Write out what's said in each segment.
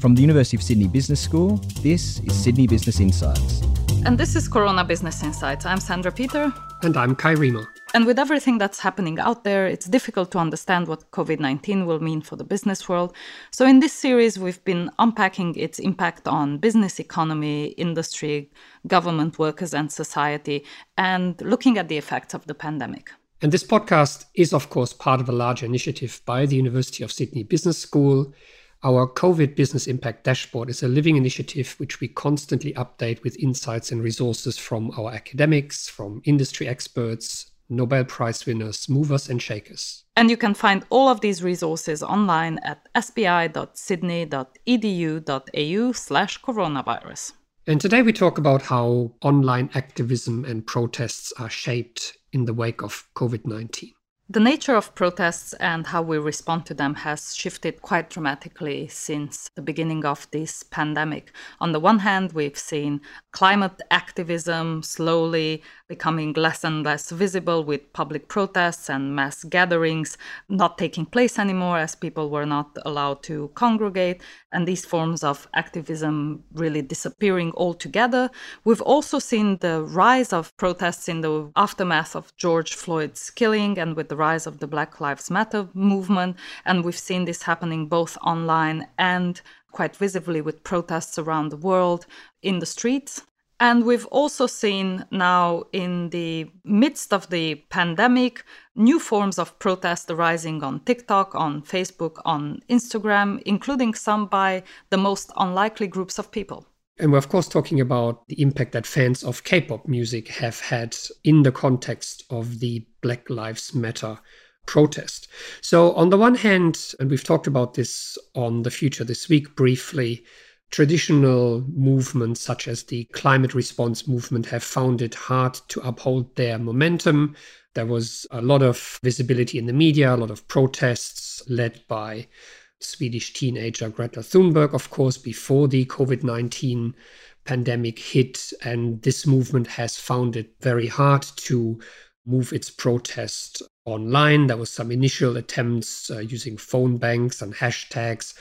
From the University of Sydney Business School, this is Sydney Business Insights. And this is Corona Business Insights. I'm Sandra Peter. And I'm Kai Riemer. And with everything that's happening out there, it's difficult to understand what COVID 19 will mean for the business world. So, in this series, we've been unpacking its impact on business, economy, industry, government, workers, and society, and looking at the effects of the pandemic. And this podcast is, of course, part of a larger initiative by the University of Sydney Business School our COVID Business Impact Dashboard is a living initiative which we constantly update with insights and resources from our academics, from industry experts, Nobel Prize winners, movers and shakers. And you can find all of these resources online at sbi.sydney.edu.au slash coronavirus. And today we talk about how online activism and protests are shaped in the wake of COVID 19. The nature of protests and how we respond to them has shifted quite dramatically since the beginning of this pandemic. On the one hand, we've seen climate activism slowly becoming less and less visible with public protests and mass gatherings not taking place anymore as people were not allowed to congregate, and these forms of activism really disappearing altogether. We've also seen the rise of protests in the aftermath of George Floyd's killing and with the rise of the Black Lives Matter movement. And we've seen this happening both online and quite visibly with protests around the world in the streets. And we've also seen now, in the midst of the pandemic, new forms of protest arising on TikTok, on Facebook, on Instagram, including some by the most unlikely groups of people. And we're, of course, talking about the impact that fans of K pop music have had in the context of the Black Lives Matter protest. So, on the one hand, and we've talked about this on the future this week briefly, traditional movements such as the climate response movement have found it hard to uphold their momentum. There was a lot of visibility in the media, a lot of protests led by Swedish teenager Greta Thunberg, of course, before the COVID 19 pandemic hit. And this movement has found it very hard to move its protest online. There was some initial attempts uh, using phone banks and hashtags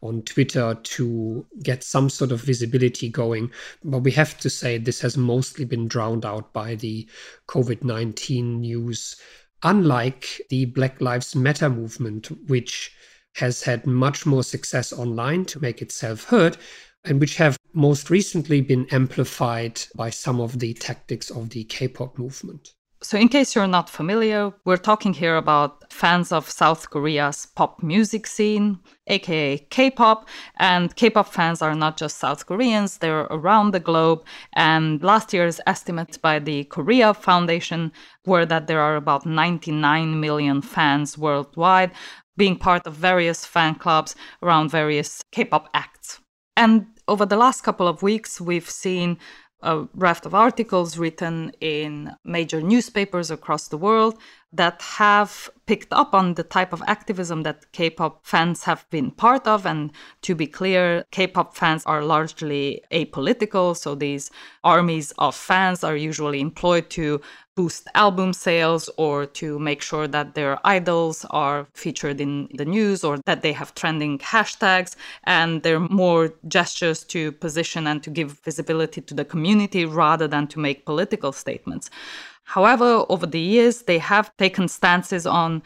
on Twitter to get some sort of visibility going. But we have to say this has mostly been drowned out by the COVID 19 news. Unlike the Black Lives Matter movement, which has had much more success online to make itself heard, and which have most recently been amplified by some of the tactics of the K pop movement. So, in case you're not familiar, we're talking here about fans of South Korea's pop music scene, aka K pop. And K pop fans are not just South Koreans, they're around the globe. And last year's estimates by the Korea Foundation were that there are about 99 million fans worldwide, being part of various fan clubs around various K pop acts. And over the last couple of weeks, we've seen a raft of articles written in major newspapers across the world that have picked up on the type of activism that K pop fans have been part of. And to be clear, K pop fans are largely apolitical. So these armies of fans are usually employed to boost album sales or to make sure that their idols are featured in the news or that they have trending hashtags. And they're more gestures to position and to give visibility to the community rather than to make political statements. However, over the years, they have taken stances on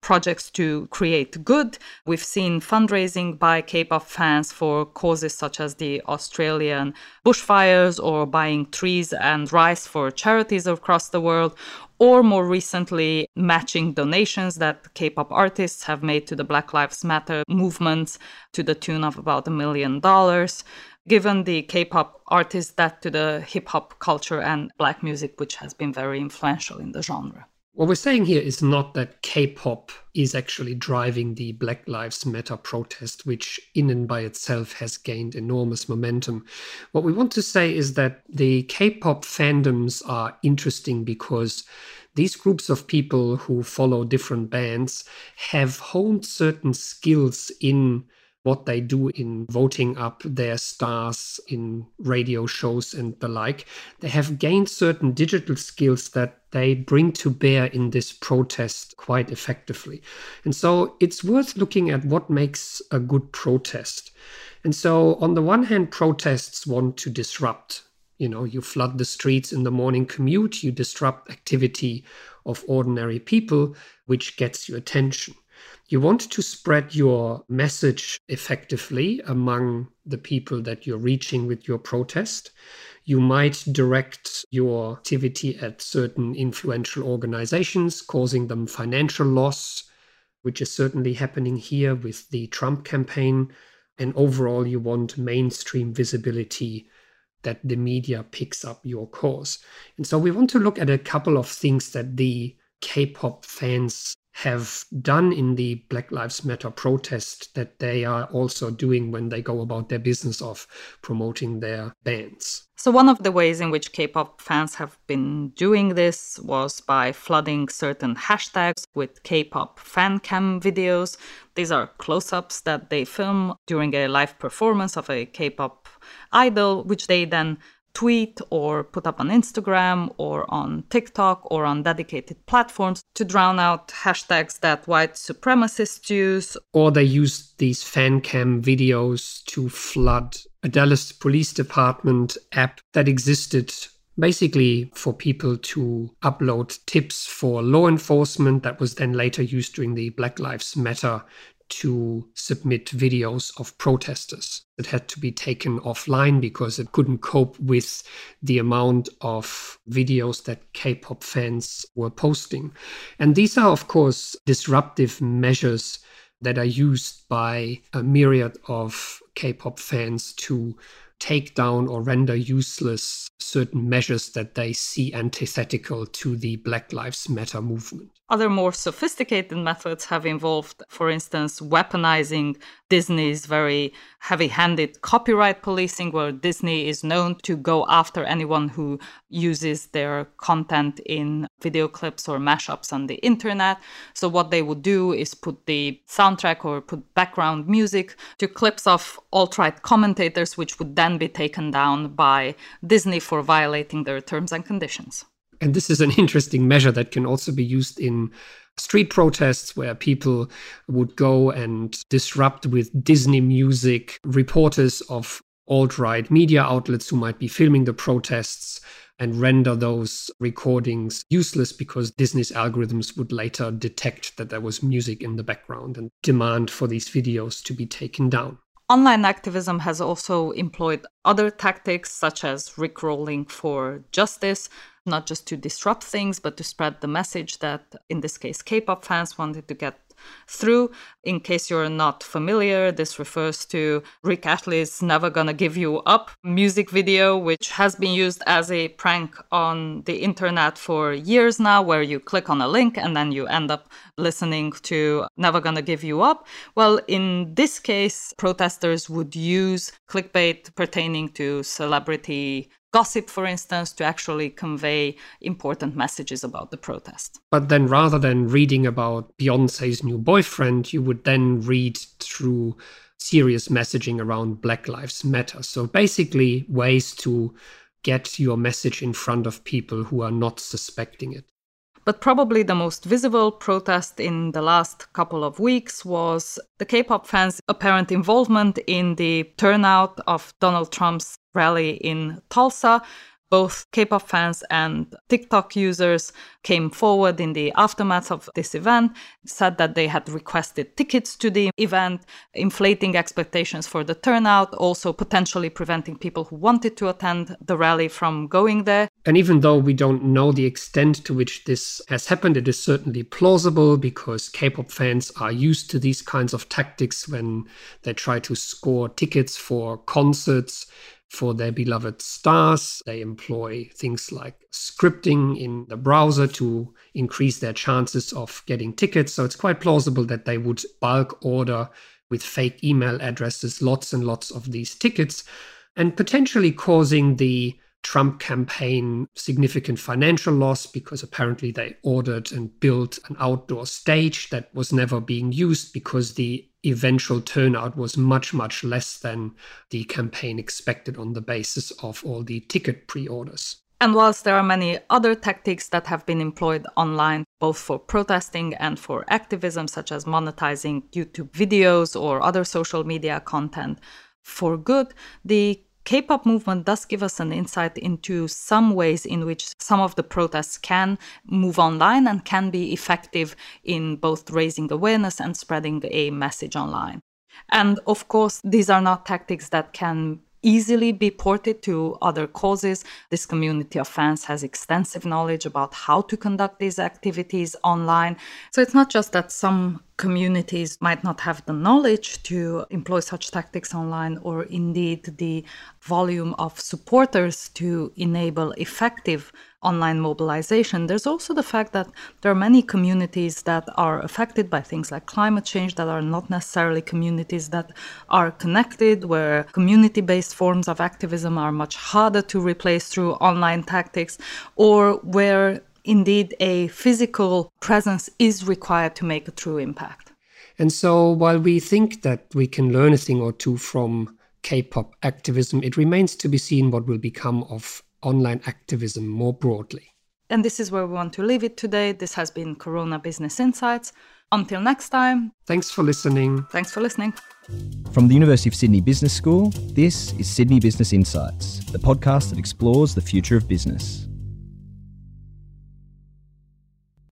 projects to create good. We've seen fundraising by K-pop fans for causes such as the Australian bushfires or buying trees and rice for charities across the world, or more recently, matching donations that K-pop artists have made to the Black Lives Matter movement to the tune of about a million dollars given the K-pop artists that to the hip hop culture and black music, which has been very influential in the genre. What we're saying here is not that K pop is actually driving the Black Lives Matter protest, which in and by itself has gained enormous momentum. What we want to say is that the K pop fandoms are interesting because these groups of people who follow different bands have honed certain skills in what they do in voting up their stars in radio shows and the like. They have gained certain digital skills that they bring to bear in this protest quite effectively. And so it's worth looking at what makes a good protest. And so, on the one hand, protests want to disrupt. You know, you flood the streets in the morning commute, you disrupt activity of ordinary people, which gets your attention. You want to spread your message effectively among the people that you're reaching with your protest. You might direct your activity at certain influential organizations, causing them financial loss, which is certainly happening here with the Trump campaign. And overall, you want mainstream visibility that the media picks up your cause. And so we want to look at a couple of things that the K pop fans have done in the Black Lives Matter protest that they are also doing when they go about their business of promoting their bands. So, one of the ways in which K pop fans have been doing this was by flooding certain hashtags with K pop fan cam videos. These are close ups that they film during a live performance of a K pop idol, which they then tweet or put up on Instagram or on TikTok or on dedicated platforms to drown out hashtags that white supremacists use. Or they use these fan cam videos to flood a Dallas Police Department app that existed basically for people to upload tips for law enforcement that was then later used during the Black Lives Matter to submit videos of protesters that had to be taken offline because it couldn't cope with the amount of videos that K pop fans were posting. And these are, of course, disruptive measures that are used by a myriad of K pop fans to take down or render useless certain measures that they see antithetical to the Black Lives Matter movement. Other more sophisticated methods have involved, for instance, weaponizing Disney's very heavy handed copyright policing, where Disney is known to go after anyone who uses their content in video clips or mashups on the internet. So, what they would do is put the soundtrack or put background music to clips of alt right commentators, which would then be taken down by Disney for violating their terms and conditions. And this is an interesting measure that can also be used in street protests where people would go and disrupt with Disney music reporters of alt right media outlets who might be filming the protests and render those recordings useless because Disney's algorithms would later detect that there was music in the background and demand for these videos to be taken down. Online activism has also employed other tactics, such as rickrolling for justice, not just to disrupt things, but to spread the message that, in this case, K pop fans wanted to get through. In case you're not familiar, this refers to Rick Astley's Never Gonna Give You Up music video, which has been used as a prank on the internet for years now, where you click on a link and then you end up listening to Never Gonna Give You Up. Well, in this case, protesters would use clickbait pertaining to celebrity gossip, for instance, to actually convey important messages about the protest. But then rather than reading about Beyonce's new boyfriend, you would then read through serious messaging around Black Lives Matter. So basically, ways to get your message in front of people who are not suspecting it. But probably the most visible protest in the last couple of weeks was the K pop fans' apparent involvement in the turnout of Donald Trump's rally in Tulsa both K-pop fans and TikTok users came forward in the aftermath of this event, said that they had requested tickets to the event, inflating expectations for the turnout, also potentially preventing people who wanted to attend the rally from going there. And even though we don't know the extent to which this has happened, it is certainly plausible because K-pop fans are used to these kinds of tactics when they try to score tickets for concerts for their beloved stars. They employ things like scripting in the browser to increase their chances of getting tickets. So it's quite plausible that they would bulk order with fake email addresses lots and lots of these tickets and potentially causing the Trump campaign significant financial loss because apparently they ordered and built an outdoor stage that was never being used because the eventual turnout was much, much less than the campaign expected on the basis of all the ticket pre orders. And whilst there are many other tactics that have been employed online, both for protesting and for activism, such as monetizing YouTube videos or other social media content, for good, the K pop movement does give us an insight into some ways in which some of the protests can move online and can be effective in both raising awareness and spreading a message online. And of course, these are not tactics that can easily be ported to other causes. This community of fans has extensive knowledge about how to conduct these activities online. So it's not just that some communities might not have the knowledge to employ such tactics online or indeed the volume of supporters to enable effective online mobilization. There's also the fact that there are many communities that are affected by things like climate change that are not necessarily communities that are connected, where community based forms of activism are much harder to replace through online tactics, or where indeed a physical presence is required to make a true impact. And so while we think that we can learn a thing or two from K pop activism, it remains to be seen what will become of online activism more broadly. And this is where we want to leave it today. This has been Corona Business Insights. Until next time. Thanks for listening. Thanks for listening. From the University of Sydney Business School, this is Sydney Business Insights, the podcast that explores the future of business.